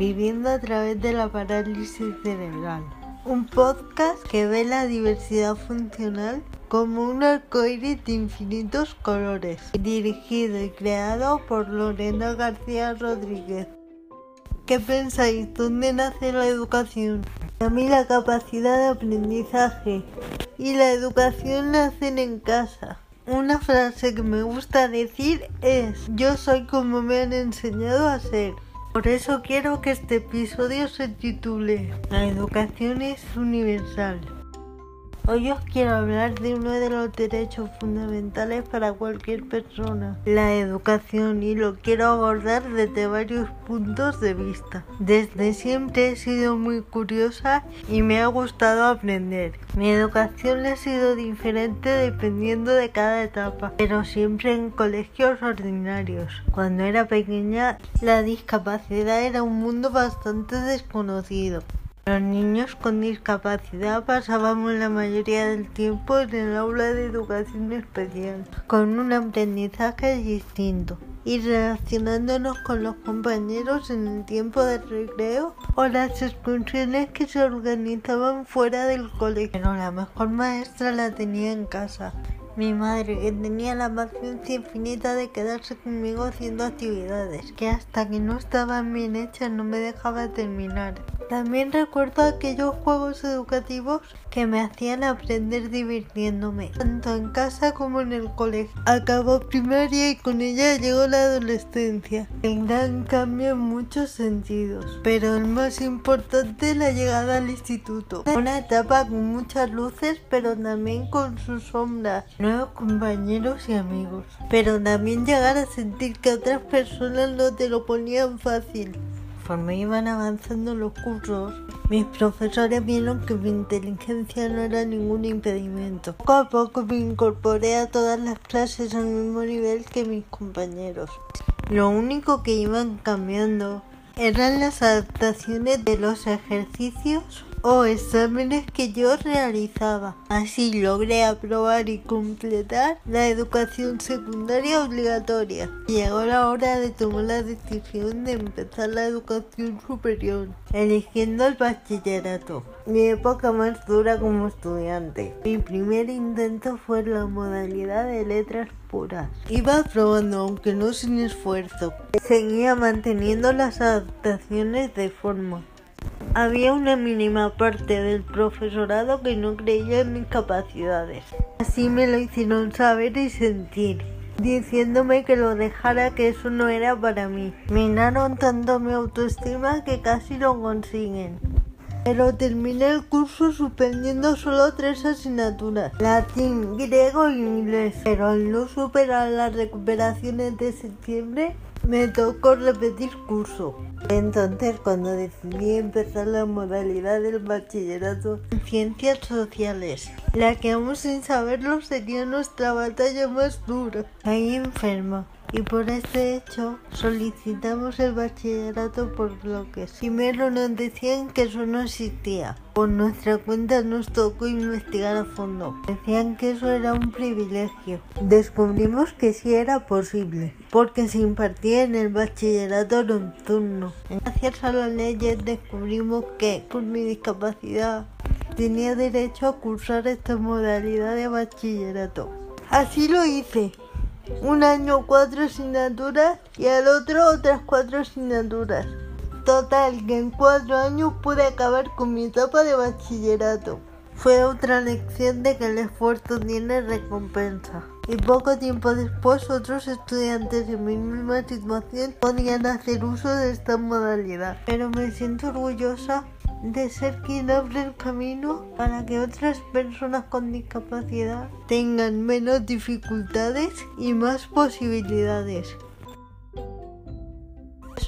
Viviendo a través de la parálisis cerebral. Un podcast que ve la diversidad funcional como un arcoíris de infinitos colores, dirigido y creado por Lorena García Rodríguez. ¿Qué pensáis? ¿Dónde nace la educación? A mí la capacidad de aprendizaje y la educación nacen en casa. Una frase que me gusta decir es, yo soy como me han enseñado a ser. Por eso quiero que este episodio se titule La educación es universal. Hoy os quiero hablar de uno de los derechos fundamentales para cualquier persona, la educación, y lo quiero abordar desde varios puntos de vista. Desde siempre he sido muy curiosa y me ha gustado aprender. Mi educación ha sido diferente dependiendo de cada etapa, pero siempre en colegios ordinarios. Cuando era pequeña, la discapacidad era un mundo bastante desconocido. Los niños con discapacidad pasábamos la mayoría del tiempo en el aula de educación especial, con un aprendizaje distinto y relacionándonos con los compañeros en el tiempo de recreo o las excursiones que se organizaban fuera del colegio. Pero la mejor maestra la tenía en casa. Mi madre, que tenía la paciencia infinita de quedarse conmigo haciendo actividades, que hasta que no estaban bien hechas no me dejaba terminar. También recuerdo aquellos juegos educativos que me hacían aprender divirtiéndome, tanto en casa como en el colegio. Acabó primaria y con ella llegó la adolescencia. El gran cambio en muchos sentidos, pero el más importante la llegada al instituto. Una etapa con muchas luces, pero también con sus sombras, nuevos compañeros y amigos. Pero también llegar a sentir que otras personas no te lo ponían fácil conforme iban avanzando los cursos, mis profesores vieron que mi inteligencia no era ningún impedimento. Poco a poco me incorporé a todas las clases al mismo nivel que mis compañeros. Lo único que iban cambiando eran las adaptaciones de los ejercicios o exámenes que yo realizaba. Así logré aprobar y completar la educación secundaria obligatoria. Llegó la hora de tomar la decisión de empezar la educación superior, eligiendo el bachillerato. Mi época más dura como estudiante. Mi primer intento fue la modalidad de letras puras. Iba probando, aunque no sin esfuerzo. Seguía manteniendo las adaptaciones de forma había una mínima parte del profesorado que no creía en mis capacidades. Así me lo hicieron saber y sentir, diciéndome que lo dejara, que eso no era para mí. Minaron tanto mi autoestima que casi lo consiguen. Pero terminé el curso suspendiendo solo tres asignaturas, latín, griego e inglés. Pero al no superar las recuperaciones de septiembre, me tocó repetir curso. Entonces, cuando decidí empezar la modalidad del bachillerato en ciencias sociales, la que aún sin saberlo sería nuestra batalla más dura. Ahí enferma y por este hecho solicitamos el bachillerato por bloques. Primero nos decían que eso no existía. Por nuestra cuenta nos tocó investigar a fondo. Decían que eso era un privilegio. Descubrimos que sí era posible, porque se impartía en el bachillerato nocturno. Gracias a las leyes descubrimos que por mi discapacidad tenía derecho a cursar esta modalidad de bachillerato. Así lo hice un año cuatro asignaturas y al otro otras cuatro asignaturas. Total que en cuatro años pude acabar con mi etapa de bachillerato. Fue otra lección de que el esfuerzo tiene recompensa. Y poco tiempo después otros estudiantes en mi misma situación podían hacer uso de esta modalidad. Pero me siento orgullosa de ser quien abre el camino para que otras personas con discapacidad tengan menos dificultades y más posibilidades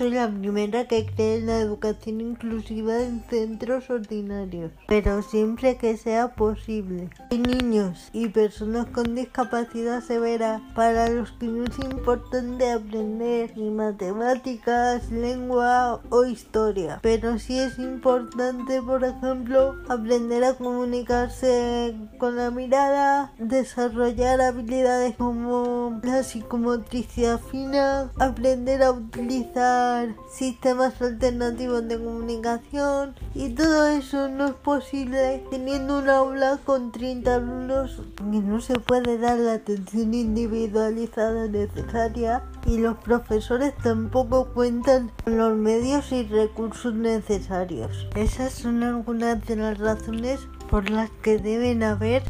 soy la primera que cree en la educación inclusiva en centros ordinarios, pero siempre que sea posible. Hay niños y personas con discapacidad severa para los que no es importante aprender ni matemáticas, lengua o historia, pero sí es importante, por ejemplo, aprender a comunicarse con la mirada, desarrollar habilidades como la psicomotricidad fina, aprender a utilizar sistemas alternativos de comunicación y todo eso no es posible teniendo un aula con 30 alumnos que no se puede dar la atención individualizada necesaria y los profesores tampoco cuentan con los medios y recursos necesarios. Esas son algunas de las razones por las que deben haber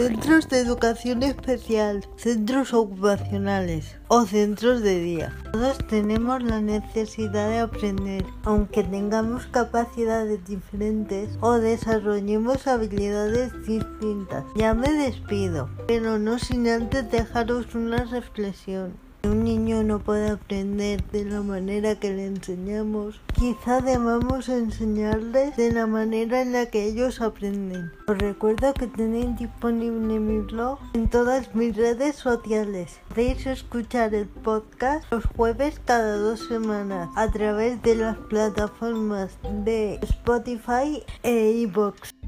centros de educación especial, centros ocupacionales o centros de día. Todos tenemos la necesidad de aprender, aunque tengamos capacidades diferentes o desarrollemos habilidades distintas. Ya me despido, pero no sin antes dejaros una reflexión. Un niño no puede aprender de la manera que le enseñamos. Quizá debamos enseñarles de la manera en la que ellos aprenden. Os recuerdo que tenéis disponible mi blog en todas mis redes sociales. Podéis escuchar el podcast los jueves cada dos semanas a través de las plataformas de Spotify e iVoox.